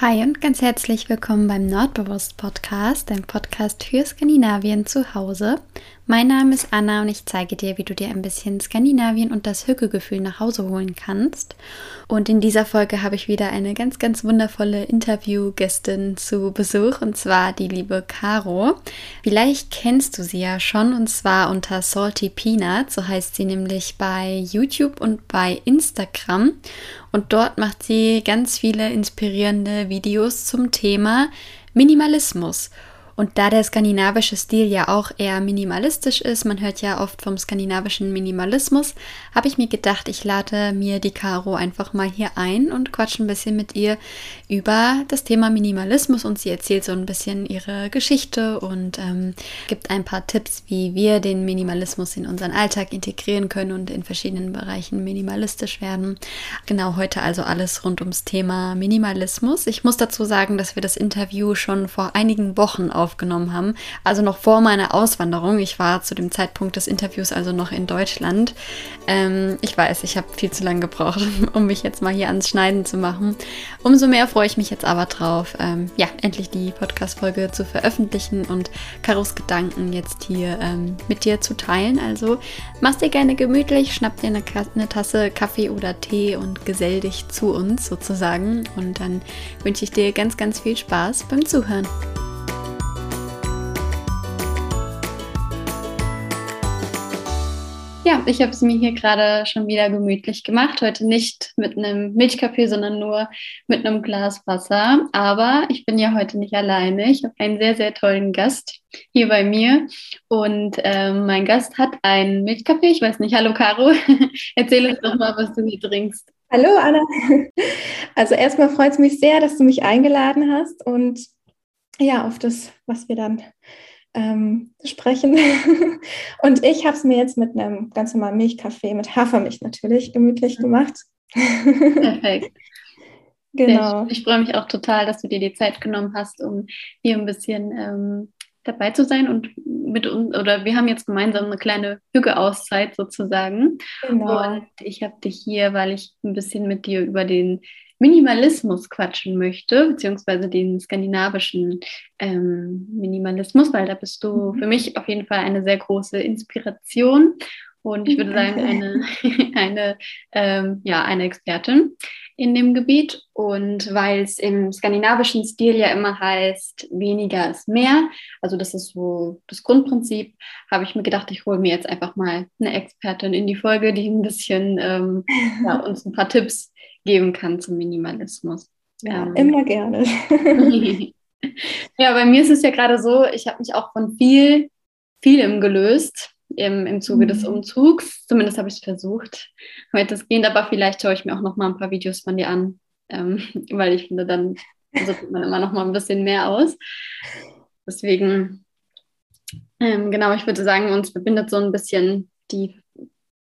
Hi und ganz herzlich willkommen beim Nordbewusst Podcast, ein Podcast für Skandinavien zu Hause. Mein Name ist Anna und ich zeige dir, wie du dir ein bisschen Skandinavien und das Hückegefühl nach Hause holen kannst. Und in dieser Folge habe ich wieder eine ganz, ganz wundervolle Interviewgästin zu Besuch und zwar die liebe Caro. Vielleicht kennst du sie ja schon und zwar unter Salty Peanut, so heißt sie nämlich bei YouTube und bei Instagram. Und dort macht sie ganz viele inspirierende Videos zum Thema Minimalismus. Und da der skandinavische Stil ja auch eher minimalistisch ist, man hört ja oft vom skandinavischen Minimalismus, habe ich mir gedacht, ich lade mir die Caro einfach mal hier ein und quatsche ein bisschen mit ihr über das Thema Minimalismus und sie erzählt so ein bisschen ihre Geschichte und ähm, gibt ein paar Tipps, wie wir den Minimalismus in unseren Alltag integrieren können und in verschiedenen Bereichen minimalistisch werden. Genau heute also alles rund ums Thema Minimalismus. Ich muss dazu sagen, dass wir das Interview schon vor einigen Wochen auf aufgenommen haben. Also noch vor meiner Auswanderung. Ich war zu dem Zeitpunkt des Interviews also noch in Deutschland. Ähm, ich weiß, ich habe viel zu lange gebraucht, um mich jetzt mal hier ans Schneiden zu machen. Umso mehr freue ich mich jetzt aber drauf, ähm, ja, endlich die Podcast-Folge zu veröffentlichen und Karos Gedanken jetzt hier ähm, mit dir zu teilen. Also mach's dir gerne gemütlich, schnapp dir eine, eine Tasse Kaffee oder Tee und gesell dich zu uns sozusagen. Und dann wünsche ich dir ganz, ganz viel Spaß beim Zuhören. Ja, ich habe es mir hier gerade schon wieder gemütlich gemacht. Heute nicht mit einem Milchkaffee, sondern nur mit einem Glas Wasser. Aber ich bin ja heute nicht alleine. Ich habe einen sehr, sehr tollen Gast hier bei mir. Und ähm, mein Gast hat einen Milchkaffee. Ich weiß nicht. Hallo, Caro. Erzähl uns doch mal, was du hier trinkst. Hallo, Anna. Also erstmal freut es mich sehr, dass du mich eingeladen hast und ja, auf das, was wir dann ähm, sprechen. Und ich habe es mir jetzt mit einem ganz normalen Milchkaffee, mit Hafermilch natürlich, gemütlich mhm. gemacht. Perfekt. genau. Ich, ich freue mich auch total, dass du dir die Zeit genommen hast, um hier ein bisschen ähm, dabei zu sein und mit uns, oder wir haben jetzt gemeinsam eine kleine Hüge-Auszeit sozusagen. Genau. Und ich habe dich hier, weil ich ein bisschen mit dir über den Minimalismus quatschen möchte, beziehungsweise den skandinavischen ähm, Minimalismus, weil da bist du mhm. für mich auf jeden Fall eine sehr große Inspiration und ich würde sagen, eine, eine, ähm, ja, eine Expertin in dem Gebiet. Und weil es im skandinavischen Stil ja immer heißt, weniger ist mehr, also das ist so das Grundprinzip, habe ich mir gedacht, ich hole mir jetzt einfach mal eine Expertin in die Folge, die ein bisschen ähm, ja, uns ein paar Tipps geben kann zum Minimalismus. Ja, ähm, immer gerne. ja, bei mir ist es ja gerade so, ich habe mich auch von viel, vielem gelöst im, im Zuge mhm. des Umzugs. Zumindest habe ich es versucht, weitestgehend, aber vielleicht schaue ich mir auch noch mal ein paar Videos von dir an, ähm, weil ich finde, dann sucht man immer noch mal ein bisschen mehr aus. Deswegen, ähm, genau, ich würde sagen, uns verbindet so ein bisschen die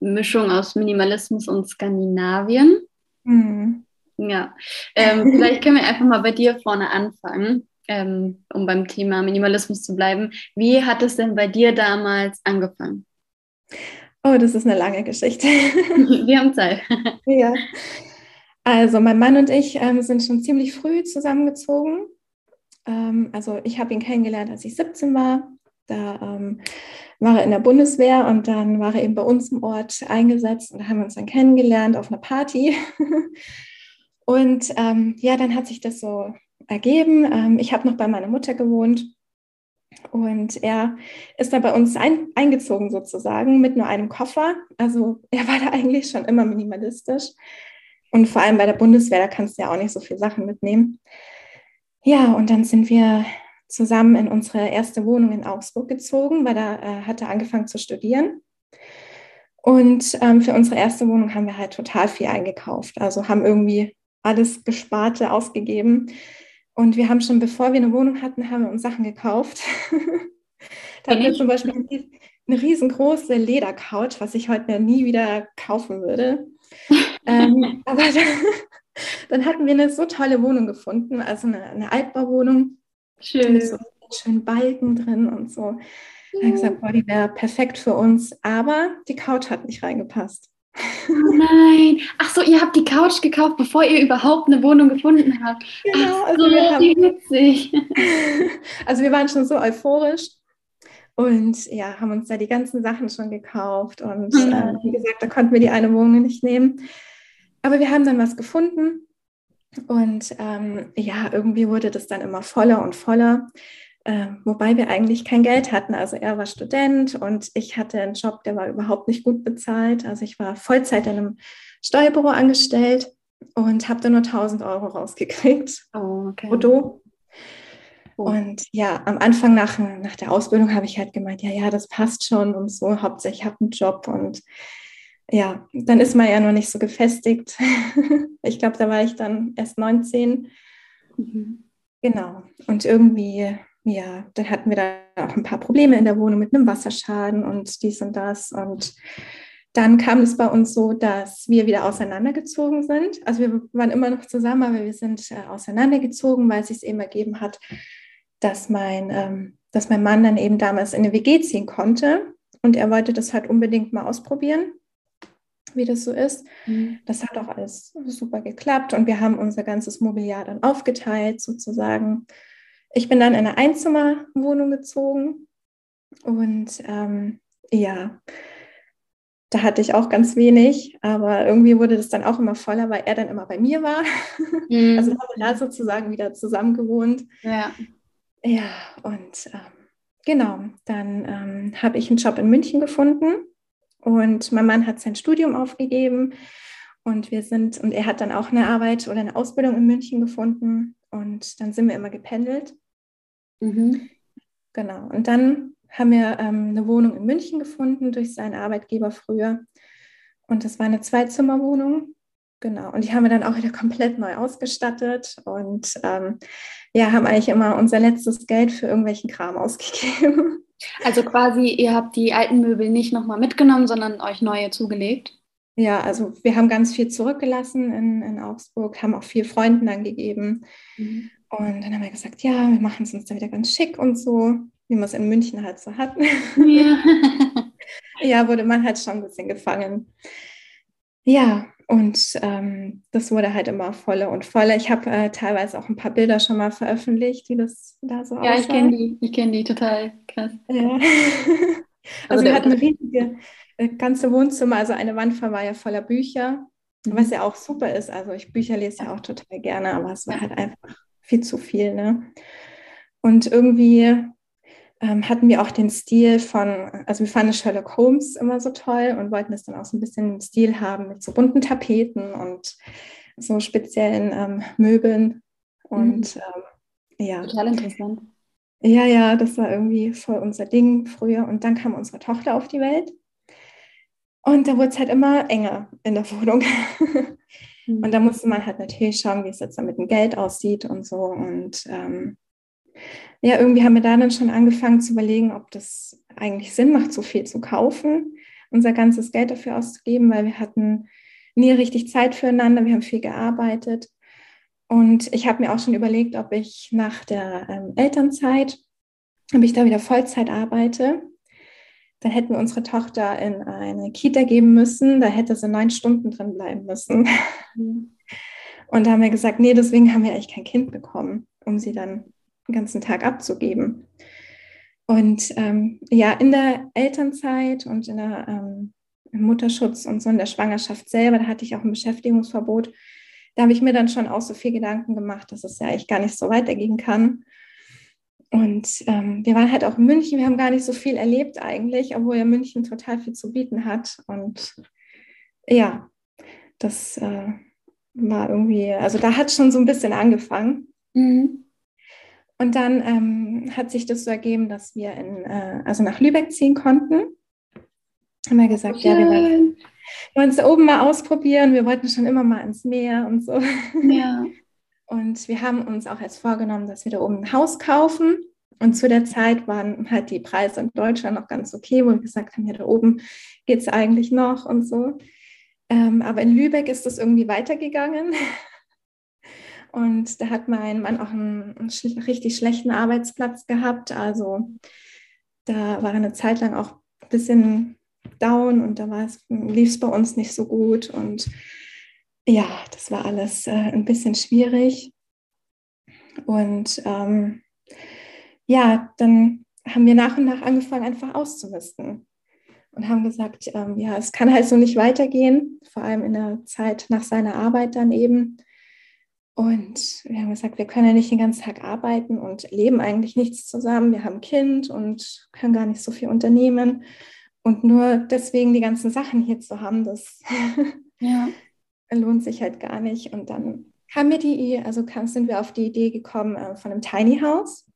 Mischung aus Minimalismus und Skandinavien. Mhm. Ja, ähm, vielleicht können wir einfach mal bei dir vorne anfangen, ähm, um beim Thema Minimalismus zu bleiben. Wie hat es denn bei dir damals angefangen? Oh, das ist eine lange Geschichte. wir haben Zeit. ja. Also mein Mann und ich ähm, sind schon ziemlich früh zusammengezogen. Ähm, also ich habe ihn kennengelernt, als ich 17 war. Da ähm, war er in der Bundeswehr und dann war er eben bei uns im Ort eingesetzt und da haben wir uns dann kennengelernt auf einer Party. und ähm, ja, dann hat sich das so ergeben. Ähm, ich habe noch bei meiner Mutter gewohnt und er ist da bei uns ein, eingezogen sozusagen mit nur einem Koffer. Also er war da eigentlich schon immer minimalistisch. Und vor allem bei der Bundeswehr, da kannst du ja auch nicht so viele Sachen mitnehmen. Ja, und dann sind wir zusammen in unsere erste Wohnung in Augsburg gezogen, weil da äh, hat er angefangen zu studieren. Und ähm, für unsere erste Wohnung haben wir halt total viel eingekauft. Also haben irgendwie alles Gesparte ausgegeben. Und wir haben schon, bevor wir eine Wohnung hatten, haben wir uns Sachen gekauft. da hatten wir zum Beispiel eine riesengroße Ledercouch, was ich heute nie wieder kaufen würde. ähm, aber dann, dann, hatten wir eine so tolle Wohnung gefunden, also eine, eine Altbauwohnung Schön. Mit so schönen Balken drin und so. Ich habe gesagt, boah, die wäre perfekt für uns, aber die Couch hat nicht reingepasst. Oh nein. Ach so, ihr habt die Couch gekauft, bevor ihr überhaupt eine Wohnung gefunden habt. Genau, Ach so, also wir haben, witzig. Also wir waren schon so euphorisch und ja, haben uns da die ganzen Sachen schon gekauft und mhm. äh, wie gesagt, da konnten wir die eine Wohnung nicht nehmen. Aber wir haben dann was gefunden und ähm, ja, irgendwie wurde das dann immer voller und voller. Äh, wobei wir eigentlich kein Geld hatten. Also er war Student und ich hatte einen Job, der war überhaupt nicht gut bezahlt. Also ich war Vollzeit in einem Steuerbüro angestellt und habe da nur 1000 Euro rausgekriegt. Oh, okay. Brutto. Oh. Und ja, am Anfang nach, nach der Ausbildung habe ich halt gemeint, ja, ja, das passt schon und so, hauptsächlich habe einen Job und ja, dann ist man ja noch nicht so gefestigt. ich glaube, da war ich dann erst 19. Mhm. Genau. Und irgendwie ja, dann hatten wir da auch ein paar Probleme in der Wohnung mit einem Wasserschaden und dies und das. Und dann kam es bei uns so, dass wir wieder auseinandergezogen sind. Also wir waren immer noch zusammen, aber wir sind äh, auseinandergezogen, weil es sich eben ergeben hat, dass mein, ähm, dass mein Mann dann eben damals in eine WG ziehen konnte. Und er wollte das halt unbedingt mal ausprobieren, wie das so ist. Mhm. Das hat auch alles super geklappt und wir haben unser ganzes Mobiliar dann aufgeteilt sozusagen ich bin dann in eine Einzimmerwohnung gezogen und ähm, ja, da hatte ich auch ganz wenig, aber irgendwie wurde das dann auch immer voller, weil er dann immer bei mir war. Mhm. Also haben wir da sozusagen wieder zusammen gewohnt. Ja. Ja, und ähm, genau, dann ähm, habe ich einen Job in München gefunden und mein Mann hat sein Studium aufgegeben und wir sind, und er hat dann auch eine Arbeit oder eine Ausbildung in München gefunden und dann sind wir immer gependelt. Mhm. Genau. Und dann haben wir ähm, eine Wohnung in München gefunden durch seinen Arbeitgeber früher. Und das war eine Zweizimmerwohnung. Genau. Und die haben wir dann auch wieder komplett neu ausgestattet und ähm, ja, haben eigentlich immer unser letztes Geld für irgendwelchen Kram ausgegeben. Also quasi, ihr habt die alten Möbel nicht nochmal mitgenommen, sondern euch neue zugelegt? Ja, also wir haben ganz viel zurückgelassen in, in Augsburg, haben auch viel Freunden dann gegeben. Mhm. Und dann haben wir gesagt, ja, wir machen es uns da wieder ganz schick und so, wie wir es in München halt so hatten. Ja. ja, wurde man halt schon ein bisschen gefangen. Ja, und ähm, das wurde halt immer voller und voller. Ich habe äh, teilweise auch ein paar Bilder schon mal veröffentlicht, wie das da so aussah. Ja, ich kenne die, ich kenne die total krass. Ja. also, also wir hatten eine riesige äh, ganze Wohnzimmer, also eine Wand war ja voller Bücher, was ja auch super ist. Also ich Bücher lese ja auch total gerne, aber es war halt einfach viel zu viel. Ne? Und irgendwie ähm, hatten wir auch den Stil von, also wir fanden Sherlock Holmes immer so toll und wollten es dann auch so ein bisschen im Stil haben mit so bunten Tapeten und so speziellen ähm, Möbeln. Und mhm. ähm, ja. Total interessant. Ja, ja, das war irgendwie voll unser Ding früher. Und dann kam unsere Tochter auf die Welt. Und da wurde es halt immer enger in der Wohnung. Mhm. Und da musste man halt natürlich schauen, wie es jetzt dann mit dem Geld aussieht und so. Und ähm, ja, irgendwie haben wir da dann schon angefangen zu überlegen, ob das eigentlich Sinn macht, so viel zu kaufen, unser ganzes Geld dafür auszugeben, weil wir hatten nie richtig Zeit füreinander, wir haben viel gearbeitet. Und ich habe mir auch schon überlegt, ob ich nach der ähm, Elternzeit, ob ich da wieder Vollzeit arbeite dann hätten wir unsere Tochter in eine Kita geben müssen. Da hätte sie neun Stunden drin bleiben müssen. Mhm. Und da haben wir gesagt, nee, deswegen haben wir eigentlich kein Kind bekommen, um sie dann den ganzen Tag abzugeben. Und ähm, ja, in der Elternzeit und in der ähm, im Mutterschutz und so in der Schwangerschaft selber, da hatte ich auch ein Beschäftigungsverbot. Da habe ich mir dann schon auch so viel Gedanken gemacht, dass es ja eigentlich gar nicht so weitergehen kann. Und ähm, wir waren halt auch in München, wir haben gar nicht so viel erlebt eigentlich, obwohl ja München total viel zu bieten hat. Und ja, das äh, war irgendwie, also da hat schon so ein bisschen angefangen. Mhm. Und dann ähm, hat sich das so ergeben, dass wir in, äh, also nach Lübeck ziehen konnten. Haben wir gesagt, Schön. ja, wir wollen, wollen es oben mal ausprobieren. Wir wollten schon immer mal ins Meer und so. Ja. Und wir haben uns auch jetzt vorgenommen, dass wir da oben ein Haus kaufen. Und zu der Zeit waren halt die Preise in Deutschland noch ganz okay, wo wir gesagt haben, ja, da oben geht es eigentlich noch und so. Ähm, aber in Lübeck ist das irgendwie weitergegangen. Und da hat mein Mann auch einen, einen richtig schlechten Arbeitsplatz gehabt. Also da war eine Zeit lang auch ein bisschen down und da lief es bei uns nicht so gut. Und ja, das war alles äh, ein bisschen schwierig. Und ähm, ja, dann haben wir nach und nach angefangen, einfach auszumisten und haben gesagt, ähm, ja, es kann halt so nicht weitergehen, vor allem in der Zeit nach seiner Arbeit dann eben. Und wir haben gesagt, wir können ja nicht den ganzen Tag arbeiten und leben eigentlich nichts zusammen. Wir haben ein Kind und können gar nicht so viel unternehmen. Und nur deswegen die ganzen Sachen hier zu haben, das ja. lohnt sich halt gar nicht. Und dann kam mir die, also kam, sind wir auf die Idee gekommen äh, von einem Tiny House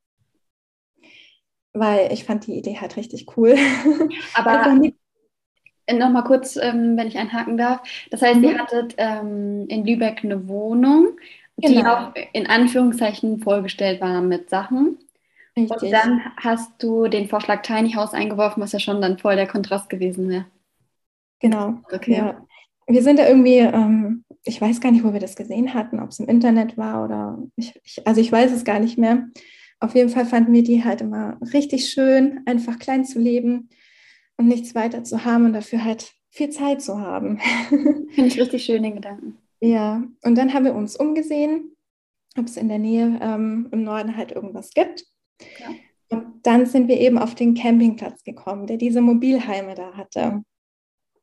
weil ich fand die Idee halt richtig cool. Aber nochmal kurz, ähm, wenn ich einhaken darf. Das heißt, mhm. ihr hattet ähm, in Lübeck eine Wohnung, genau. die auch in Anführungszeichen vollgestellt war mit Sachen. Richtig. Und dann hast du den Vorschlag Tiny House eingeworfen, was ja schon dann voll der Kontrast gewesen wäre. Genau. Okay. Ja. Wir sind da irgendwie, ähm, ich weiß gar nicht, wo wir das gesehen hatten, ob es im Internet war oder ich, ich, also ich weiß es gar nicht mehr auf jeden Fall fanden wir die halt immer richtig schön, einfach klein zu leben und nichts weiter zu haben und dafür halt viel Zeit zu haben. Finde ich richtig schön, den Gedanken. Ja, und dann haben wir uns umgesehen, ob es in der Nähe ähm, im Norden halt irgendwas gibt. Ja. Und dann sind wir eben auf den Campingplatz gekommen, der diese Mobilheime da hatte.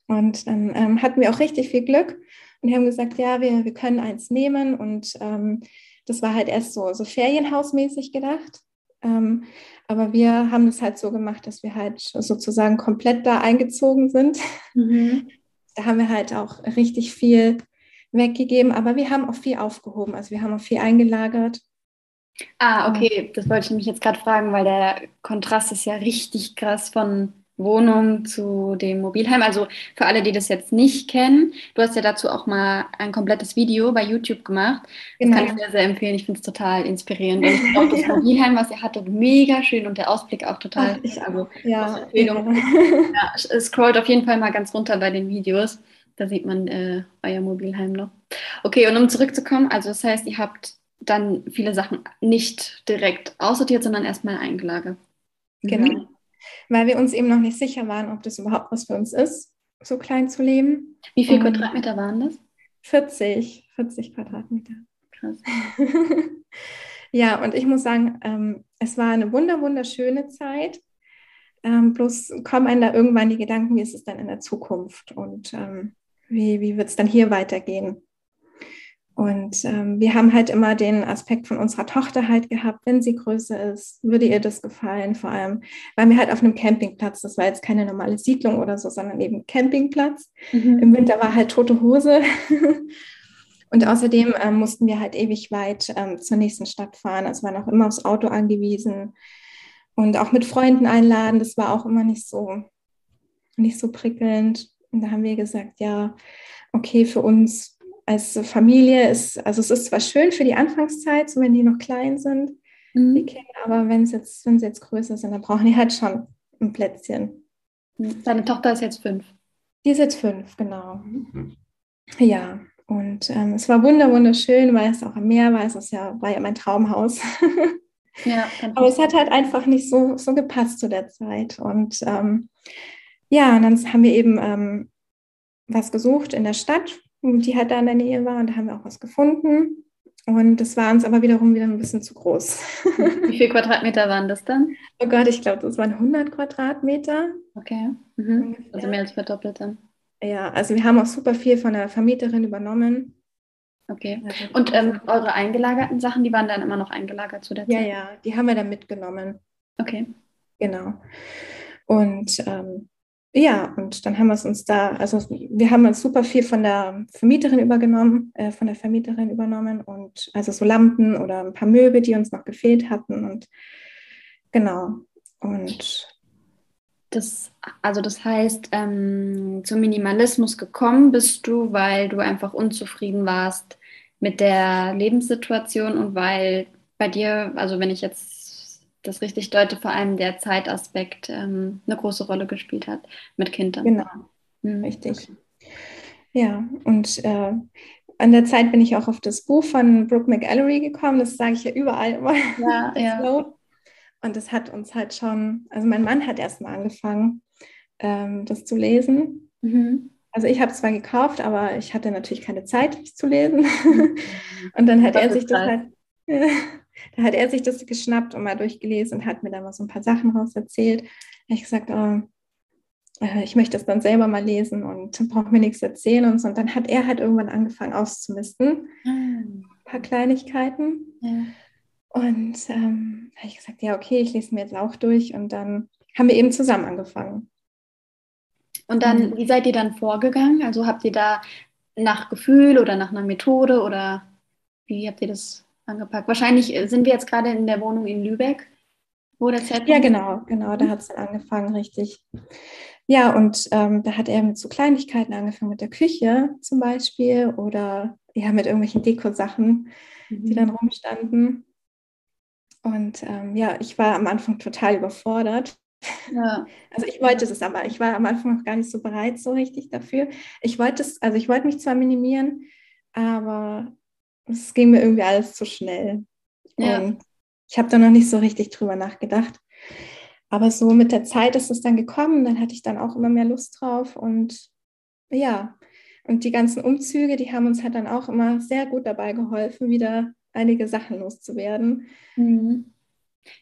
Und dann ähm, hatten wir auch richtig viel Glück und die haben gesagt, ja, wir, wir können eins nehmen und ähm, das war halt erst so, so ferienhausmäßig gedacht. Ähm, aber wir haben das halt so gemacht, dass wir halt sozusagen komplett da eingezogen sind. Mhm. Da haben wir halt auch richtig viel weggegeben, aber wir haben auch viel aufgehoben. Also wir haben auch viel eingelagert. Ah, okay, das wollte ich mich jetzt gerade fragen, weil der Kontrast ist ja richtig krass von Wohnung zu dem Mobilheim. Also für alle, die das jetzt nicht kennen, du hast ja dazu auch mal ein komplettes Video bei YouTube gemacht. Das kann ich genau. sehr, sehr empfehlen. Ich finde es total inspirierend. Und ich glaube, das ja. Mobilheim, was ihr hattet, mega schön und der Ausblick auch total. Ach, ich also, ja, Empfehlung. Ja. scrollt auf jeden Fall mal ganz runter bei den Videos. Da sieht man äh, euer Mobilheim noch. Okay, und um zurückzukommen, also das heißt, ihr habt dann viele Sachen nicht direkt aussortiert, sondern erstmal eingelagert. Genau. Mhm weil wir uns eben noch nicht sicher waren, ob das überhaupt was für uns ist, so klein zu leben. Wie viele Quadratmeter waren das? 40, 40 Quadratmeter. Krass. ja, und ich muss sagen, ähm, es war eine wunder, wunderschöne Zeit. Ähm, bloß kommen einem da irgendwann die Gedanken, wie ist es dann in der Zukunft und ähm, wie, wie wird es dann hier weitergehen? Und ähm, wir haben halt immer den Aspekt von unserer Tochter halt gehabt, wenn sie größer ist, würde ihr das gefallen. Vor allem, weil wir halt auf einem Campingplatz, das war jetzt keine normale Siedlung oder so, sondern eben Campingplatz. Mhm. Im Winter war halt tote Hose. Und außerdem ähm, mussten wir halt ewig weit ähm, zur nächsten Stadt fahren. Also waren auch immer aufs Auto angewiesen. Und auch mit Freunden einladen, das war auch immer nicht so, nicht so prickelnd. Und da haben wir gesagt, ja, okay, für uns als Familie ist, also es ist zwar schön für die Anfangszeit, so wenn die noch klein sind, mhm. die Kinder, aber wenn es jetzt, wenn sie jetzt größer sind, dann brauchen die halt schon ein Plätzchen. Deine Tochter ist jetzt fünf. Die ist jetzt fünf, genau. Mhm. Ja, und ähm, es war wunder wunderschön, weil es auch am Meer war. Es ist ja, war ja mein Traumhaus. ja, Aber es hat halt einfach nicht so, so gepasst zu der Zeit. Und ähm, ja, und dann haben wir eben ähm, was gesucht in der Stadt, die halt da in der Nähe war und da haben wir auch was gefunden. Und das war uns aber wiederum wieder ein bisschen zu groß. Wie viele Quadratmeter waren das dann? Oh Gott, ich glaube, das waren 100 Quadratmeter. Okay. Mhm. Also mehr als verdoppelt dann. Ja, also wir haben auch super viel von der Vermieterin übernommen. Okay. Also und ähm, eure eingelagerten Sachen, die waren dann immer noch eingelagert zu der Zeit? Ja, ja, die haben wir dann mitgenommen. Okay. Genau. Und ähm, ja, und dann haben wir es uns da, also wir haben uns super viel von der Vermieterin übergenommen, äh, von der Vermieterin übernommen und also so Lampen oder ein paar Möbel, die uns noch gefehlt hatten und genau. Und das, also das heißt, ähm, zum Minimalismus gekommen bist du, weil du einfach unzufrieden warst mit der Lebenssituation und weil bei dir, also wenn ich jetzt das richtig deute, vor allem der Zeitaspekt ähm, eine große Rolle gespielt hat mit Kindern. Genau, mhm. richtig. Ja, und äh, an der Zeit bin ich auch auf das Buch von Brooke McAllery gekommen. Das sage ich ja überall immer. Ja, ja. Und das hat uns halt schon, also mein Mann hat erst mal angefangen ähm, das zu lesen. Mhm. Also ich habe es zwar gekauft, aber ich hatte natürlich keine Zeit, es zu lesen. Mhm. und dann hat er sich das halt, da hat er sich das geschnappt und mal durchgelesen und hat mir da mal so ein paar Sachen raus erzählt. Da habe ich gesagt, oh, äh, ich möchte das dann selber mal lesen und brauche mir nichts erzählen und so. Und dann hat er halt irgendwann angefangen auszumisten. Mhm. Ein paar Kleinigkeiten. Ja. Und ähm, habe ich gesagt, ja, okay, ich lese mir jetzt auch durch. Und dann haben wir eben zusammen angefangen. Und dann, wie seid ihr dann vorgegangen? Also habt ihr da nach Gefühl oder nach einer Methode oder wie habt ihr das angepackt? Wahrscheinlich äh, sind wir jetzt gerade in der Wohnung in Lübeck, wo der Zeitpunkt Ja, genau, genau, da hat es angefangen, richtig. Ja, und ähm, da hat er mit so Kleinigkeiten angefangen, mit der Küche zum Beispiel oder ja, mit irgendwelchen Deko-Sachen, mhm. die dann rumstanden. Und ähm, ja, ich war am Anfang total überfordert. Ja. Also ich wollte es aber, ich war am Anfang noch gar nicht so bereit, so richtig dafür. Ich wollte es, also ich wollte mich zwar minimieren, aber es ging mir irgendwie alles zu schnell. Ja. Ich habe da noch nicht so richtig drüber nachgedacht. Aber so mit der Zeit ist es dann gekommen, dann hatte ich dann auch immer mehr Lust drauf und ja, und die ganzen Umzüge, die haben uns halt dann auch immer sehr gut dabei geholfen, wieder einige Sachen loszuwerden. Mhm.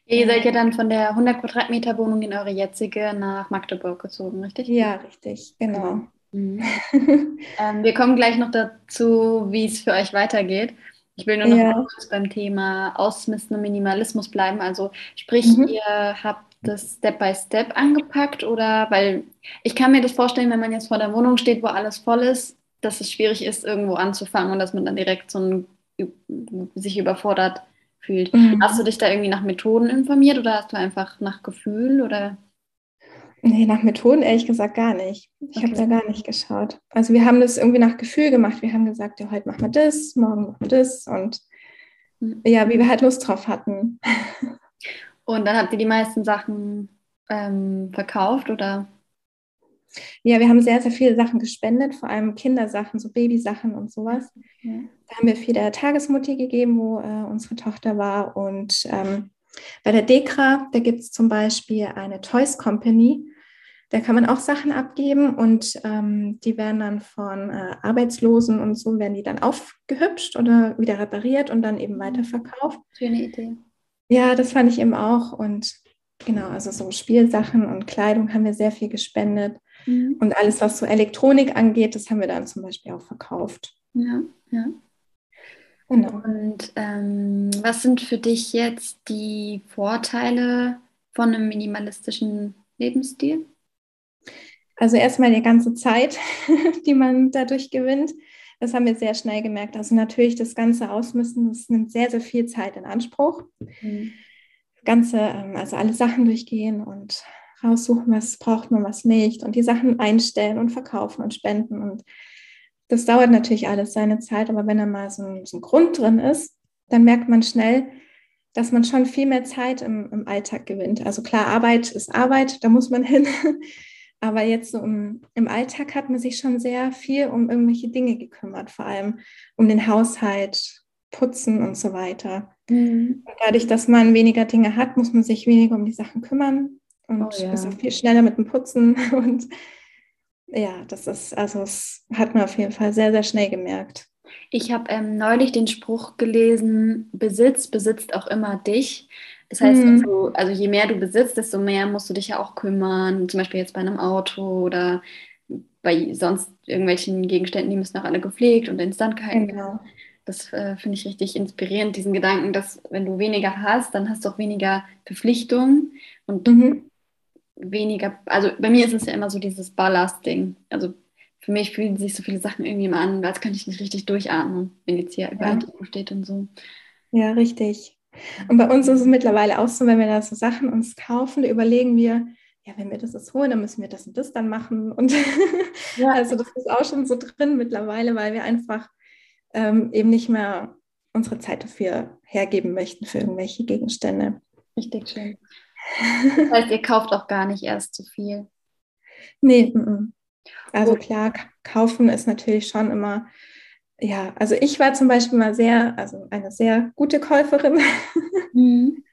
Ihr seid ja dann von der 100 Quadratmeter Wohnung in eure jetzige nach Magdeburg gezogen, richtig? Ja, richtig, genau. Mhm. ähm, wir kommen gleich noch dazu, wie es für euch weitergeht. Ich will nur noch ja. kurz beim Thema Ausmisten und Minimalismus bleiben. Also sprich, mhm. ihr habt das Step by Step angepackt oder weil ich kann mir das vorstellen, wenn man jetzt vor der Wohnung steht, wo alles voll ist, dass es schwierig ist, irgendwo anzufangen und dass man dann direkt so ein, sich überfordert fühlt. Mhm. Hast du dich da irgendwie nach Methoden informiert oder hast du einfach nach Gefühl oder? Nee, nach Methoden ehrlich gesagt gar nicht. Ich okay. habe da gar nicht geschaut. Also wir haben das irgendwie nach Gefühl gemacht. Wir haben gesagt, ja, heute machen wir das, morgen machen wir das und mhm. ja, wie wir halt Lust drauf hatten. Und dann habt ihr die meisten Sachen ähm, verkauft oder? Ja, wir haben sehr, sehr viele Sachen gespendet, vor allem Kindersachen, so Babysachen und sowas. Ja. Da haben wir viel der Tagesmutti gegeben, wo äh, unsere Tochter war. Und ähm, bei der Dekra, da gibt es zum Beispiel eine Toys Company. Da kann man auch Sachen abgeben und ähm, die werden dann von äh, Arbeitslosen und so, werden die dann aufgehübscht oder wieder repariert und dann eben mhm. weiterverkauft. Schöne Idee. Ja, das fand ich eben auch. Und genau, also so Spielsachen und Kleidung haben wir sehr viel gespendet. Mhm. Und alles, was so Elektronik angeht, das haben wir dann zum Beispiel auch verkauft. Ja, ja. Genau. Und ähm, was sind für dich jetzt die Vorteile von einem minimalistischen Lebensstil? Also erstmal die ganze Zeit, die man dadurch gewinnt. Das haben wir sehr schnell gemerkt. Also natürlich das ganze Ausmisten, das nimmt sehr, sehr viel Zeit in Anspruch. Mhm. Ganze, ähm, also alle Sachen durchgehen und raussuchen, was braucht man, was nicht und die Sachen einstellen und verkaufen und spenden. Und das dauert natürlich alles seine Zeit, aber wenn da mal so ein, so ein Grund drin ist, dann merkt man schnell, dass man schon viel mehr Zeit im, im Alltag gewinnt. Also klar, Arbeit ist Arbeit, da muss man hin. Aber jetzt so im, im, Alltag hat man sich schon sehr viel um irgendwelche Dinge gekümmert, vor allem um den Haushalt, Putzen und so weiter. Mhm. dadurch, dass man weniger Dinge hat, muss man sich weniger um die Sachen kümmern und oh, ja. ist auch viel schneller mit dem Putzen. Und ja, das ist, also es hat man auf jeden Fall sehr, sehr schnell gemerkt. Ich habe ähm, neulich den Spruch gelesen, Besitz besitzt auch immer dich. Das heißt, mhm. also, also, je mehr du besitzt, desto mehr musst du dich ja auch kümmern. Zum Beispiel jetzt bei einem Auto oder bei sonst irgendwelchen Gegenständen, die müssen auch alle gepflegt und instand gehalten werden. Genau. Das äh, finde ich richtig inspirierend, diesen Gedanken, dass wenn du weniger hast, dann hast du auch weniger Verpflichtungen und mhm. weniger, also bei mir ist es ja immer so dieses Ballast-Ding. Also für mich fühlen sich so viele Sachen irgendwie immer an, als könnte ich nicht richtig durchatmen, wenn jetzt hier überall ja. steht und so. Ja, richtig. Und bei uns ist es mittlerweile auch so, wenn wir da so Sachen uns kaufen, da überlegen wir, ja, wenn wir das jetzt holen, dann müssen wir das und das dann machen. Und ja. also das ist auch schon so drin mittlerweile, weil wir einfach ähm, eben nicht mehr unsere Zeit dafür hergeben möchten für irgendwelche Gegenstände. Richtig schön. Das heißt, ihr kauft auch gar nicht erst zu viel. Nee, m -m. Also klar, kaufen ist natürlich schon immer ja, also ich war zum Beispiel mal sehr, also eine sehr gute Käuferin. Mhm.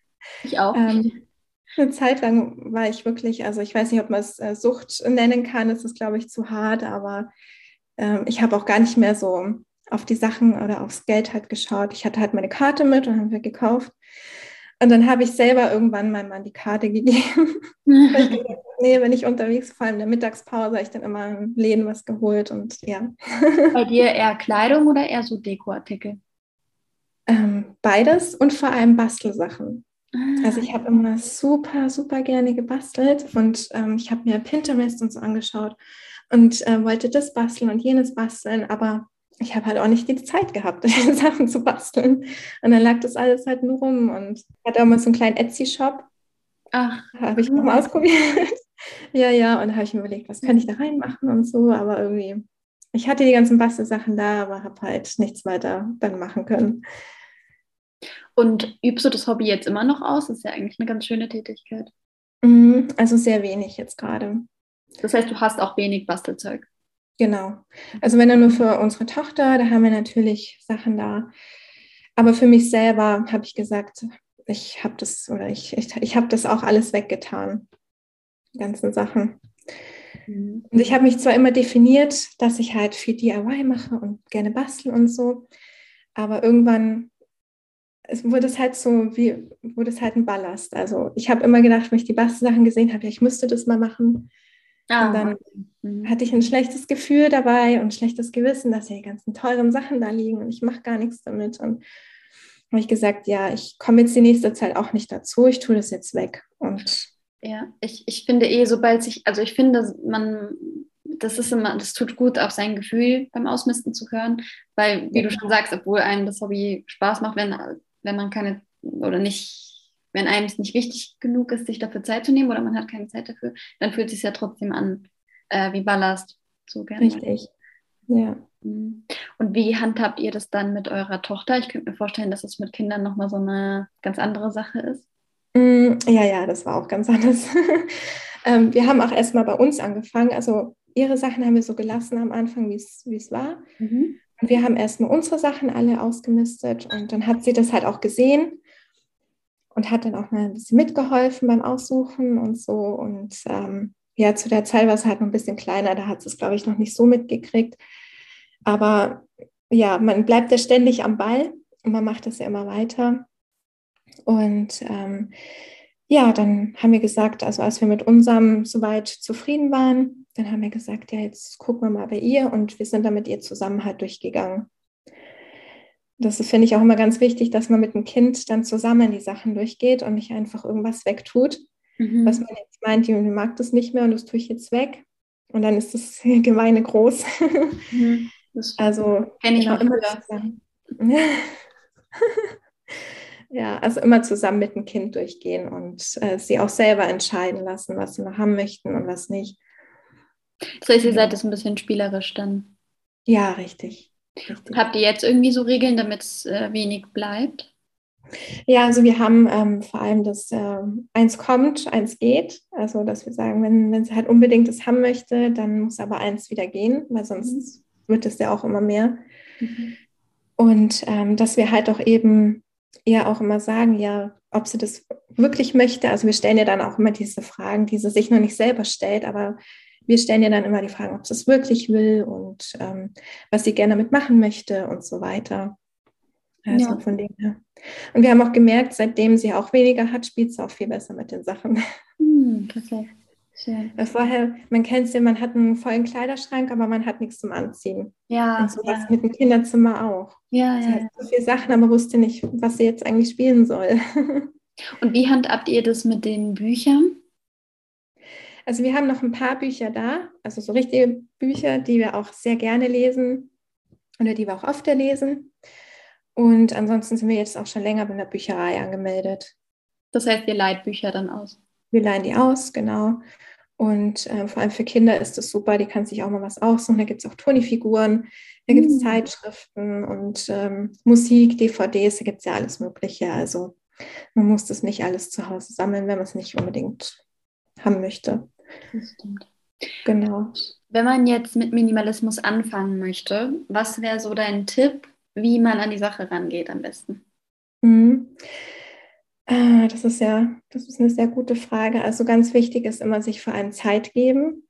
Ich auch. Ähm, Eine Zeit lang war ich wirklich, also ich weiß nicht, ob man es äh, Sucht nennen kann, das ist, glaube ich, zu hart, aber ähm, ich habe auch gar nicht mehr so auf die Sachen oder aufs Geld halt geschaut. Ich hatte halt meine Karte mit und haben wir gekauft. Und dann habe ich selber irgendwann meinem Mann die Karte gegeben. nee, wenn ich unterwegs, vor allem in der Mittagspause, habe ich dann immer in Läden was geholt und ja. Bei dir eher Kleidung oder eher so Dekoartikel? Ähm, beides und vor allem Bastelsachen. Ah. Also ich habe immer super, super gerne gebastelt und ähm, ich habe mir Pinterest und so angeschaut und äh, wollte das basteln und jenes basteln, aber ich habe halt auch nicht die Zeit gehabt, Sachen zu basteln. Und dann lag das alles halt nur rum und ich hatte auch mal so einen kleinen Etsy-Shop. Ach. Habe ich mal ausprobiert. ja, ja, und da habe ich mir überlegt, was kann ich da reinmachen und so, aber irgendwie, ich hatte die ganzen Bastelsachen da, aber habe halt nichts weiter dann machen können. Und übst du das Hobby jetzt immer noch aus? Das ist ja eigentlich eine ganz schöne Tätigkeit. Mhm, also sehr wenig jetzt gerade. Das heißt, du hast auch wenig Bastelzeug. Genau. Also wenn dann nur für unsere Tochter, da haben wir natürlich Sachen da. Aber für mich selber habe ich gesagt, ich habe das oder ich, ich, ich habe das auch alles weggetan. Die ganzen Sachen. Mhm. Und ich habe mich zwar immer definiert, dass ich halt viel DIY mache und gerne basteln und so, aber irgendwann es wurde es halt so, wie wurde es halt ein Ballast. Also ich habe immer gedacht, wenn ich die Bastelsachen gesehen habe, ja, ich müsste das mal machen. Ah, und dann mhm. hatte ich ein schlechtes Gefühl dabei und ein schlechtes Gewissen, dass ja die ganzen teuren Sachen da liegen und ich mache gar nichts damit. Und habe ich gesagt, ja, ich komme jetzt die nächste Zeit auch nicht dazu, ich tue das jetzt weg. Und ja, ich, ich finde eh, sobald sich, also ich finde, man, das ist immer, das tut gut, auf sein Gefühl beim Ausmisten zu hören, weil, wie ja. du schon sagst, obwohl einem das Hobby Spaß macht, wenn, wenn man keine oder nicht wenn einem es nicht wichtig genug ist, sich dafür Zeit zu nehmen oder man hat keine Zeit dafür, dann fühlt es sich ja trotzdem an äh, wie Ballast. So gerne. Richtig. Ja. Mhm. Und wie handhabt ihr das dann mit eurer Tochter? Ich könnte mir vorstellen, dass es mit Kindern nochmal so eine ganz andere Sache ist. Mm, ja, ja, das war auch ganz anders. ähm, wir haben auch erstmal bei uns angefangen. Also ihre Sachen haben wir so gelassen am Anfang, wie es war. Mhm. Und wir haben erstmal unsere Sachen alle ausgemistet und dann hat sie das halt auch gesehen und hat dann auch mal ein bisschen mitgeholfen beim Aussuchen und so. Und ähm, ja, zu der Zeit war es halt noch ein bisschen kleiner, da hat es, glaube ich, noch nicht so mitgekriegt. Aber ja, man bleibt ja ständig am Ball und man macht das ja immer weiter. Und ähm, ja, dann haben wir gesagt, also als wir mit unserem soweit zufrieden waren, dann haben wir gesagt, ja, jetzt gucken wir mal bei ihr und wir sind dann mit ihr zusammen halt durchgegangen das finde ich auch immer ganz wichtig, dass man mit dem Kind dann zusammen die Sachen durchgeht und nicht einfach irgendwas wegtut, mhm. was man jetzt meint, die mag das nicht mehr und das tue ich jetzt weg. Und dann ist das Geweine groß. Mhm. also kenne ich genau, auch immer zusammen. ja, also immer zusammen mit dem Kind durchgehen und äh, sie auch selber entscheiden lassen, was sie noch haben möchten und was nicht. Das heißt, ihr seid es ein bisschen spielerisch dann. Ja, richtig. Richtig. Habt ihr jetzt irgendwie so Regeln, damit es äh, wenig bleibt? Ja, also wir haben ähm, vor allem, dass äh, eins kommt, eins geht. Also, dass wir sagen, wenn, wenn sie halt unbedingt das haben möchte, dann muss aber eins wieder gehen, weil sonst mhm. wird es ja auch immer mehr. Mhm. Und ähm, dass wir halt auch eben eher auch immer sagen, ja, ob sie das wirklich möchte. Also wir stellen ja dann auch immer diese Fragen, die sie sich noch nicht selber stellt, aber wir stellen ihr dann immer die Fragen, ob sie es wirklich will und ähm, was sie gerne damit machen möchte und so weiter. Also ja. von dem her. Und wir haben auch gemerkt, seitdem sie auch weniger hat, spielt sie auch viel besser mit den Sachen. Hm, perfekt. Schön. Vorher, man kennt es ja, man hat einen vollen Kleiderschrank, aber man hat nichts zum Anziehen. Ja. Und sowas ja. mit dem Kinderzimmer auch. Ja, sie ja. hat so viele Sachen, aber wusste nicht, was sie jetzt eigentlich spielen soll. Und wie handhabt ihr das mit den Büchern? Also wir haben noch ein paar Bücher da, also so richtige Bücher, die wir auch sehr gerne lesen oder die wir auch oft lesen. Und ansonsten sind wir jetzt auch schon länger in der Bücherei angemeldet. Das heißt, ihr leiht Bücher dann aus? Wir leihen die aus, genau. Und äh, vor allem für Kinder ist das super, die kann sich auch mal was aussuchen. Da gibt es auch Tonifiguren, da gibt es mhm. Zeitschriften und ähm, Musik, DVDs, da gibt es ja alles Mögliche. Also man muss das nicht alles zu Hause sammeln, wenn man es nicht unbedingt haben möchte. Das stimmt. Genau. Wenn man jetzt mit Minimalismus anfangen möchte, was wäre so dein Tipp, wie man an die Sache rangeht am besten? Mhm. Ah, das ist ja, das ist eine sehr gute Frage. Also ganz wichtig ist immer, sich vor allem Zeit geben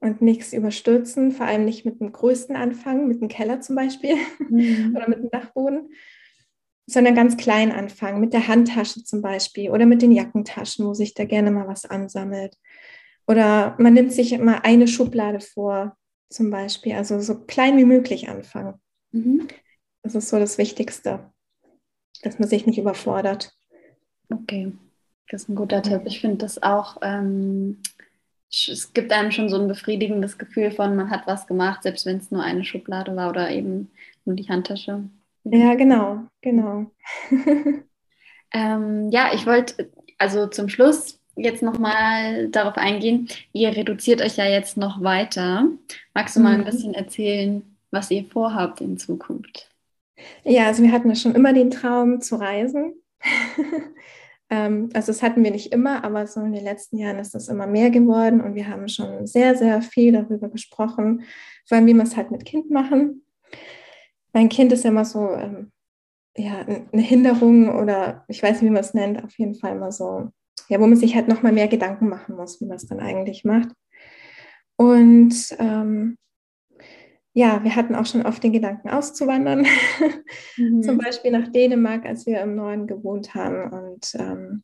und nichts überstürzen, vor allem nicht mit dem größten anfangen, mit dem Keller zum Beispiel mhm. oder mit dem Dachboden, sondern ganz klein anfangen, mit der Handtasche zum Beispiel oder mit den Jackentaschen, wo sich da gerne mal was ansammelt. Oder man nimmt sich immer eine Schublade vor, zum Beispiel, also so klein wie möglich anfangen. Mhm. Das ist so das Wichtigste, dass man sich nicht überfordert. Okay, das ist ein guter Tipp. Ich finde das auch, ähm, es gibt einem schon so ein befriedigendes Gefühl von, man hat was gemacht, selbst wenn es nur eine Schublade war oder eben nur die Handtasche. Ja, genau, genau. ähm, ja, ich wollte also zum Schluss jetzt nochmal darauf eingehen. Ihr reduziert euch ja jetzt noch weiter. Magst du mal ein mhm. bisschen erzählen, was ihr vorhabt in Zukunft? Ja, also wir hatten ja schon immer den Traum zu reisen. Ähm, also das hatten wir nicht immer, aber so in den letzten Jahren ist das immer mehr geworden und wir haben schon sehr, sehr viel darüber gesprochen, vor allem wie wir es halt mit Kind machen. Mein Kind ist ja immer so, ähm, ja, eine Hinderung oder ich weiß nicht, wie man es nennt, auf jeden Fall immer so, ja, wo man sich halt nochmal mehr Gedanken machen muss, wie man es dann eigentlich macht. Und ähm, ja, wir hatten auch schon oft den Gedanken auszuwandern, mhm. zum Beispiel nach Dänemark, als wir im Norden gewohnt haben und ähm,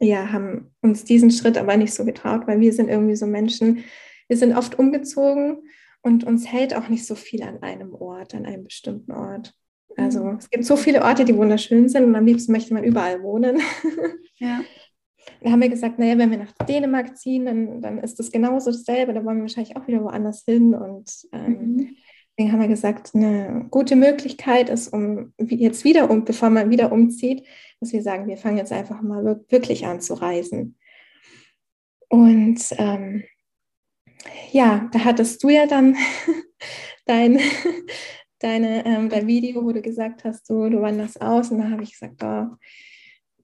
ja, haben uns diesen Schritt aber nicht so getraut, weil wir sind irgendwie so Menschen, wir sind oft umgezogen und uns hält auch nicht so viel an einem Ort, an einem bestimmten Ort. Also mhm. es gibt so viele Orte, die wunderschön sind und am liebsten möchte man überall wohnen. Ja. Da haben wir gesagt, naja, wenn wir nach Dänemark ziehen, dann, dann ist das genauso dasselbe, da wollen wir wahrscheinlich auch wieder woanders hin. Und ähm, mhm. Deswegen haben wir gesagt, eine gute Möglichkeit ist, um jetzt wieder um, bevor man wieder umzieht, dass wir sagen, wir fangen jetzt einfach mal wirklich an zu reisen. Und ähm, ja, da hattest du ja dann dein, deine, ähm, dein Video, wo du gesagt hast, du, du wanderst aus. Und da habe ich gesagt, oh,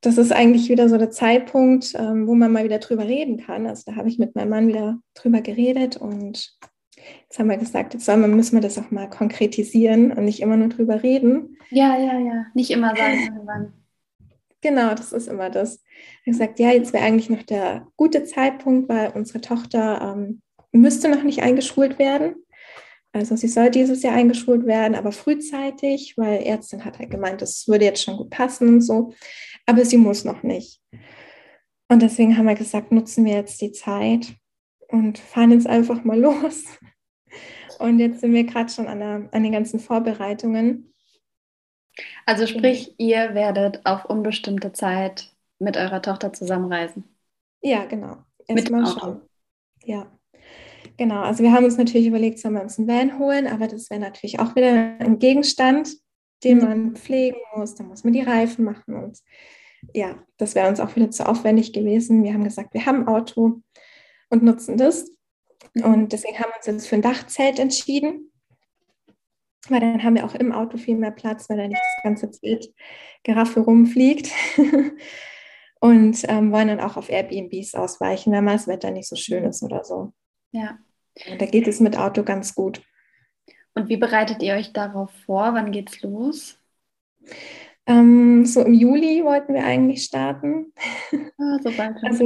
das ist eigentlich wieder so der Zeitpunkt, ähm, wo man mal wieder drüber reden kann. Also da habe ich mit meinem Mann wieder drüber geredet und Jetzt haben wir gesagt, jetzt wir, müssen wir das auch mal konkretisieren und nicht immer nur drüber reden. Ja, ja, ja. Nicht immer sagen, wann. Genau, das ist immer das. Ich habe gesagt, ja, jetzt wäre eigentlich noch der gute Zeitpunkt, weil unsere Tochter ähm, müsste noch nicht eingeschult werden. Also sie soll dieses Jahr eingeschult werden, aber frühzeitig, weil Ärztin hat halt gemeint, das würde jetzt schon gut passen und so. Aber sie muss noch nicht. Und deswegen haben wir gesagt, nutzen wir jetzt die Zeit und fahren jetzt einfach mal los. Und jetzt sind wir gerade schon an, der, an den ganzen Vorbereitungen. Also sprich, ihr werdet auf unbestimmte Zeit mit eurer Tochter zusammenreisen. Ja, genau. Erstmal schauen. Ja. Genau, also wir haben uns natürlich überlegt, sollen wir uns einen Van holen, aber das wäre natürlich auch wieder ein Gegenstand, den mhm. man pflegen muss. Da muss man die Reifen machen und ja, das wäre uns auch wieder zu aufwendig gewesen. Wir haben gesagt, wir haben ein Auto und nutzen das. Mhm. Und deswegen haben wir uns jetzt für ein Dachzelt entschieden, weil dann haben wir auch im Auto viel mehr Platz, weil da nicht das ganze Zelt Giraffe rumfliegt. und ähm, wollen dann auch auf Airbnbs ausweichen, wenn mal das Wetter nicht so schön ist oder so. Ja. Und da geht es mit Auto ganz gut. Und wie bereitet ihr euch darauf vor? Wann geht's los? Ähm, so im Juli wollten wir eigentlich starten. Ah, so bald. Also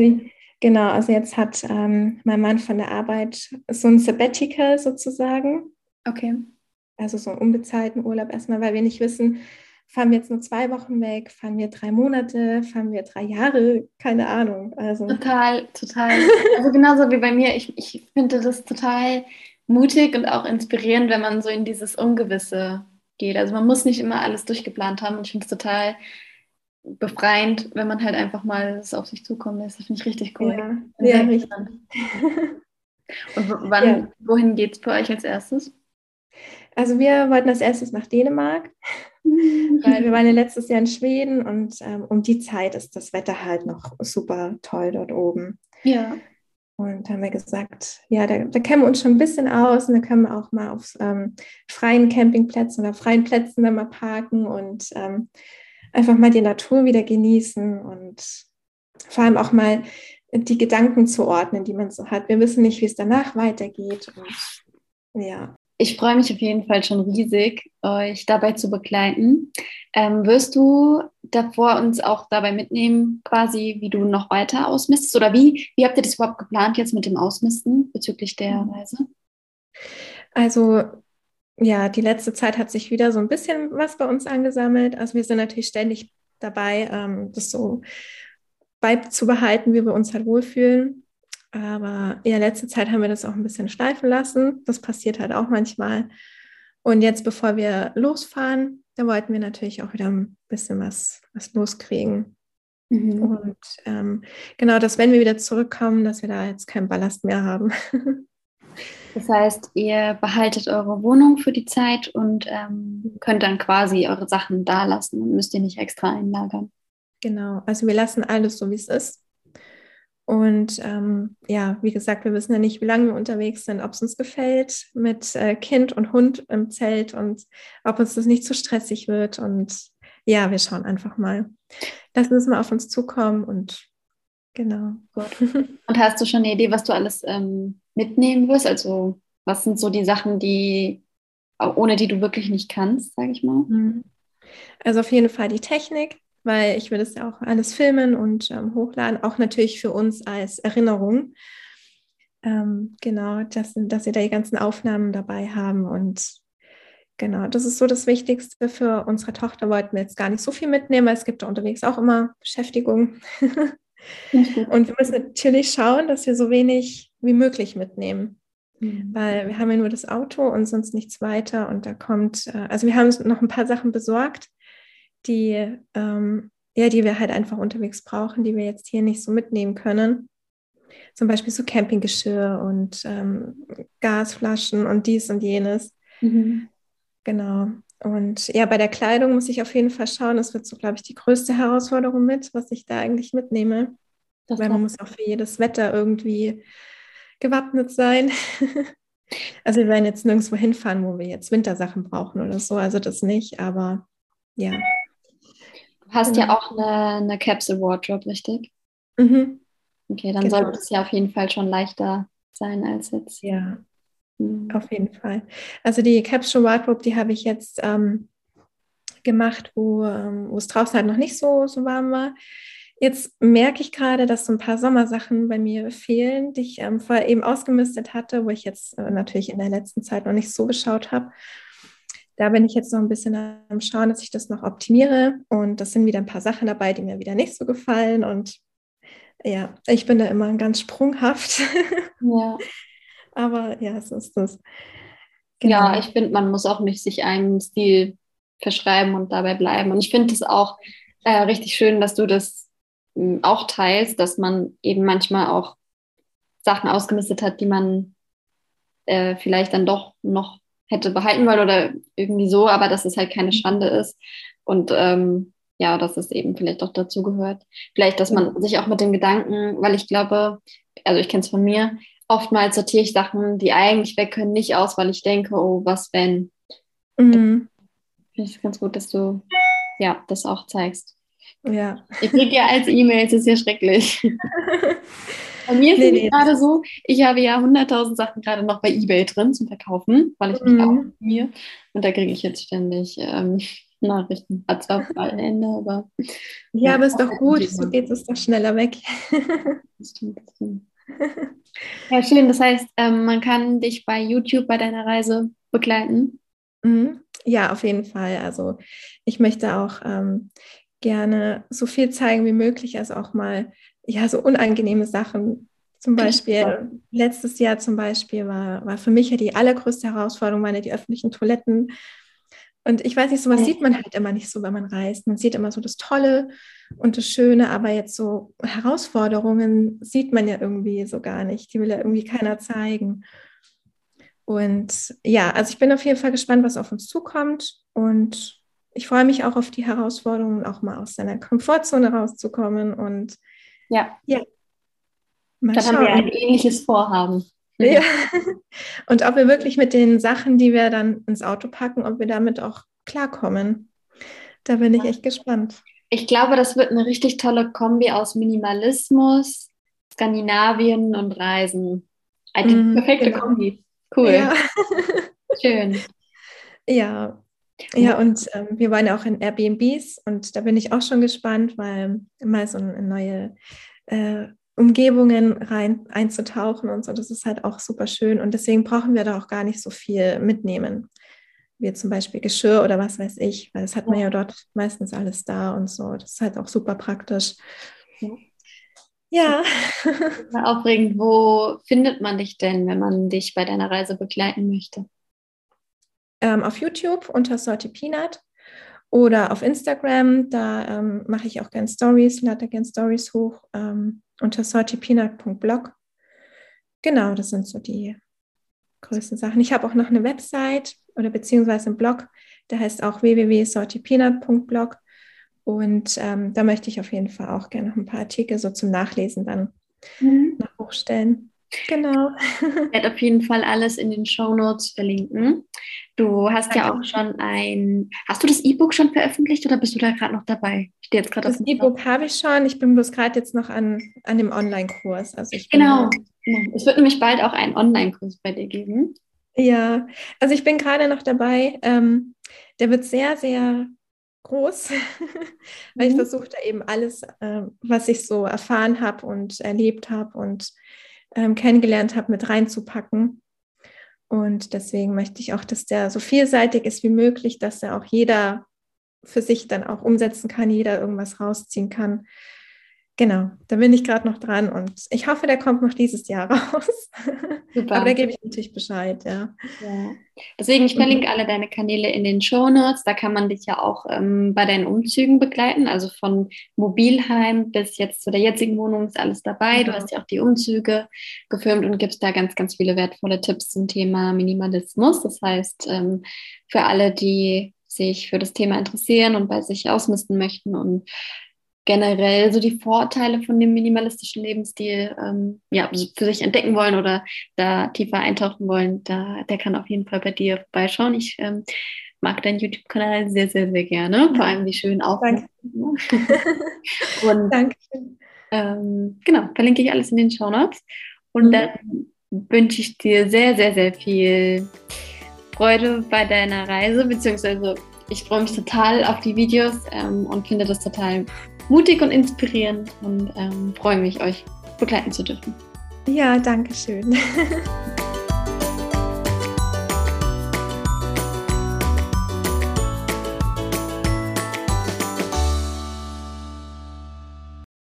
Genau, also jetzt hat ähm, mein Mann von der Arbeit so ein Sabbatical sozusagen. Okay. Also so einen unbezahlten Urlaub erstmal, weil wir nicht wissen, fahren wir jetzt nur zwei Wochen weg, fahren wir drei Monate, fahren wir drei Jahre, keine Ahnung. Also. Total, total. Also genauso wie bei mir, ich, ich finde das total mutig und auch inspirierend, wenn man so in dieses Ungewisse geht. Also man muss nicht immer alles durchgeplant haben und ich finde es total befreiend, wenn man halt einfach mal es auf sich zukommen lässt. Das finde ich richtig cool. Ja, ja richtig. Und wann, ja. wohin geht es für euch als erstes? Also wir wollten als erstes nach Dänemark, weil wir waren ja letztes Jahr in Schweden und ähm, um die Zeit ist das Wetter halt noch super toll dort oben. Ja. Und haben wir gesagt, ja, da, da kennen wir uns schon ein bisschen aus und da können wir auch mal auf ähm, freien Campingplätzen oder freien Plätzen dann mal parken und ähm, einfach mal die Natur wieder genießen und vor allem auch mal die Gedanken zu ordnen, die man so hat. Wir wissen nicht, wie es danach weitergeht. Und ja. Ich freue mich auf jeden Fall schon riesig, euch dabei zu begleiten. Ähm, wirst du davor uns auch dabei mitnehmen, quasi, wie du noch weiter ausmistest? Oder wie, wie habt ihr das überhaupt geplant jetzt mit dem Ausmisten bezüglich der mhm. Reise? Also ja, die letzte Zeit hat sich wieder so ein bisschen was bei uns angesammelt. Also wir sind natürlich ständig dabei, ähm, das so beizubehalten, wie wir uns halt wohlfühlen. Aber ja, letzte Zeit haben wir das auch ein bisschen schleifen lassen. Das passiert halt auch manchmal. Und jetzt, bevor wir losfahren, da wollten wir natürlich auch wieder ein bisschen was, was loskriegen. Mhm. Und ähm, genau, dass wenn wir wieder zurückkommen, dass wir da jetzt keinen Ballast mehr haben. Das heißt, ihr behaltet eure Wohnung für die Zeit und ähm, könnt dann quasi eure Sachen da lassen und müsst ihr nicht extra einlagern. Genau, also wir lassen alles so, wie es ist. Und ähm, ja, wie gesagt, wir wissen ja nicht, wie lange wir unterwegs sind, ob es uns gefällt mit äh, Kind und Hund im Zelt und ob uns das nicht zu stressig wird. Und ja, wir schauen einfach mal. Lassen es mal auf uns zukommen und genau. Gut. Und hast du schon eine Idee, was du alles ähm, mitnehmen wirst? Also, was sind so die Sachen, die ohne die du wirklich nicht kannst, sage ich mal? Mhm. Also auf jeden Fall die Technik, weil ich will das ja auch alles filmen und ähm, hochladen, auch natürlich für uns als Erinnerung. Ähm, genau, dass, dass wir da die ganzen Aufnahmen dabei haben und genau, das ist so das Wichtigste für unsere Tochter. Wollten wir jetzt gar nicht so viel mitnehmen, weil es gibt da unterwegs auch immer Beschäftigung. und wir müssen natürlich schauen, dass wir so wenig wie möglich mitnehmen. Mhm. Weil wir haben ja nur das Auto und sonst nichts weiter. Und da kommt, äh, also wir haben noch ein paar Sachen besorgt, die, ähm, ja, die wir halt einfach unterwegs brauchen, die wir jetzt hier nicht so mitnehmen können. Zum Beispiel so Campinggeschirr und ähm, Gasflaschen und dies und jenes. Mhm. Genau. Und ja, bei der Kleidung muss ich auf jeden Fall schauen. Das wird so, glaube ich, die größte Herausforderung mit, was ich da eigentlich mitnehme. Das Weil man muss auch für jedes Wetter irgendwie gewappnet sein. also wir werden jetzt nirgendwo hinfahren, wo wir jetzt Wintersachen brauchen oder so. Also das nicht, aber ja hast ja, ja auch eine, eine Capsule Wardrobe, richtig? Mhm. Okay, dann genau. sollte es ja auf jeden Fall schon leichter sein als jetzt. Ja, mhm. auf jeden Fall. Also die Capsule Wardrobe, die habe ich jetzt ähm, gemacht, wo, ähm, es draußen halt noch nicht so, so warm war. Jetzt merke ich gerade, dass so ein paar Sommersachen bei mir fehlen, die ich ähm, vorher eben ausgemistet hatte, wo ich jetzt äh, natürlich in der letzten Zeit noch nicht so geschaut habe da bin ich jetzt noch ein bisschen am Schauen, dass ich das noch optimiere. Und das sind wieder ein paar Sachen dabei, die mir wieder nicht so gefallen. Und ja, ich bin da immer ganz sprunghaft. Ja. Aber ja, so ist das. Genau. Ja, ich finde, man muss auch nicht sich einen Stil verschreiben und dabei bleiben. Und ich finde es auch äh, richtig schön, dass du das äh, auch teilst, dass man eben manchmal auch Sachen ausgemistet hat, die man äh, vielleicht dann doch noch hätte behalten wollen oder irgendwie so, aber dass es halt keine Schande ist und ähm, ja, dass es eben vielleicht auch dazu gehört. Vielleicht, dass man sich auch mit dem Gedanken, weil ich glaube, also ich kenne es von mir, oftmals sortiere ich Sachen, die eigentlich weg können, nicht aus, weil ich denke, oh, was wenn? Mhm. Finde ich ganz gut, dass du ja das auch zeigst. Ja. Ich kriege ja als E-Mail, es ist ja schrecklich. Bei mir ist nee, es nee, gerade so, ich habe ja 100.000 Sachen gerade noch bei Ebay drin zum Verkaufen, weil ich mich mhm. auch mir und da kriege ich jetzt ständig ähm, Nachrichten. Hat zwar bald Ende, aber. Ja, aber ist doch gut, so geht es doch schneller weg. Ja, schön. Das heißt, ähm, man kann dich bei YouTube bei deiner Reise begleiten. Mhm. Ja, auf jeden Fall. Also ich möchte auch ähm, gerne so viel zeigen wie möglich, also auch mal ja, so unangenehme Sachen. Zum Beispiel, letztes Jahr zum Beispiel war, war für mich ja die allergrößte Herausforderung, waren ja die öffentlichen Toiletten. Und ich weiß nicht, sowas sieht man halt immer nicht so, wenn man reist. Man sieht immer so das Tolle und das Schöne, aber jetzt so Herausforderungen sieht man ja irgendwie so gar nicht. Die will ja irgendwie keiner zeigen. Und ja, also ich bin auf jeden Fall gespannt, was auf uns zukommt. Und ich freue mich auch auf die Herausforderungen, auch mal aus seiner Komfortzone rauszukommen und ja. ja. Mal Dann schauen. haben wir ein ähnliches Vorhaben. Ja. Und ob wir wirklich mit den Sachen, die wir dann ins Auto packen, ob wir damit auch klarkommen. Da bin ich echt gespannt. Ich glaube, das wird eine richtig tolle Kombi aus Minimalismus, Skandinavien und Reisen. Eine mm, perfekte genau. Kombi. Cool. Ja. Schön. Ja. Ja, und ähm, wir waren ja auch in Airbnbs und da bin ich auch schon gespannt, weil mal so eine neue äh, Umgebungen rein einzutauchen und so, das ist halt auch super schön. Und deswegen brauchen wir da auch gar nicht so viel mitnehmen. Wie zum Beispiel Geschirr oder was weiß ich, weil das hat man ja dort meistens alles da und so. Das ist halt auch super praktisch. Ja. Ja. Aufregend. Wo findet man dich denn, wenn man dich bei deiner Reise begleiten möchte? Ähm, auf YouTube unter Salty Peanut oder auf Instagram. Da ähm, mache ich auch gerne Stories, lade gerne Stories hoch ähm, unter saltypeanut.blog. Genau, das sind so die größten Sachen. Ich habe auch noch eine Website oder beziehungsweise einen Blog, der heißt auch www.saltypeanut.blog. Und ähm, da möchte ich auf jeden Fall auch gerne noch ein paar Artikel so zum Nachlesen dann mhm. noch hochstellen. Genau. Ich werde auf jeden Fall alles in den Show Notes verlinken. Du hast ja auch schon ein. Hast du das E-Book schon veröffentlicht oder bist du da gerade noch dabei? Ich jetzt das E-Book habe ich schon. Ich bin bloß gerade jetzt noch an, an dem Online-Kurs. Also genau. genau. Es wird nämlich bald auch einen Online-Kurs bei dir geben. Ja, also ich bin gerade noch dabei. Ähm, der wird sehr, sehr groß, weil mhm. ich versuche da eben alles, äh, was ich so erfahren habe und erlebt habe und ähm, kennengelernt habe, mit reinzupacken. Und deswegen möchte ich auch, dass der so vielseitig ist wie möglich, dass er auch jeder für sich dann auch umsetzen kann, jeder irgendwas rausziehen kann. Genau, da bin ich gerade noch dran und ich hoffe, der kommt noch dieses Jahr raus. Super. Aber da gebe ich natürlich Bescheid, ja. ja. Deswegen, ich verlinke alle deine Kanäle in den Show Notes. Da kann man dich ja auch ähm, bei deinen Umzügen begleiten. Also von Mobilheim bis jetzt zu der jetzigen Wohnung ist alles dabei. Du hast ja auch die Umzüge gefilmt und gibst da ganz, ganz viele wertvolle Tipps zum Thema Minimalismus. Das heißt, ähm, für alle, die sich für das Thema interessieren und bei sich ausmisten möchten und generell so die Vorteile von dem minimalistischen Lebensstil ähm, ja, für sich entdecken wollen oder da tiefer eintauchen wollen, da, der kann auf jeden Fall bei dir vorbeischauen. Ich ähm, mag deinen YouTube-Kanal sehr, sehr, sehr gerne. Vor allem die schönen Aufnahmen. Und Dankeschön. Ähm, genau, verlinke ich alles in den Show Notes. Und mhm. dann wünsche ich dir sehr, sehr, sehr viel Freude bei deiner Reise, beziehungsweise ich freue mich total auf die Videos ähm, und finde das total mutig und inspirierend und ähm, freue mich, euch begleiten zu dürfen. Ja, danke schön.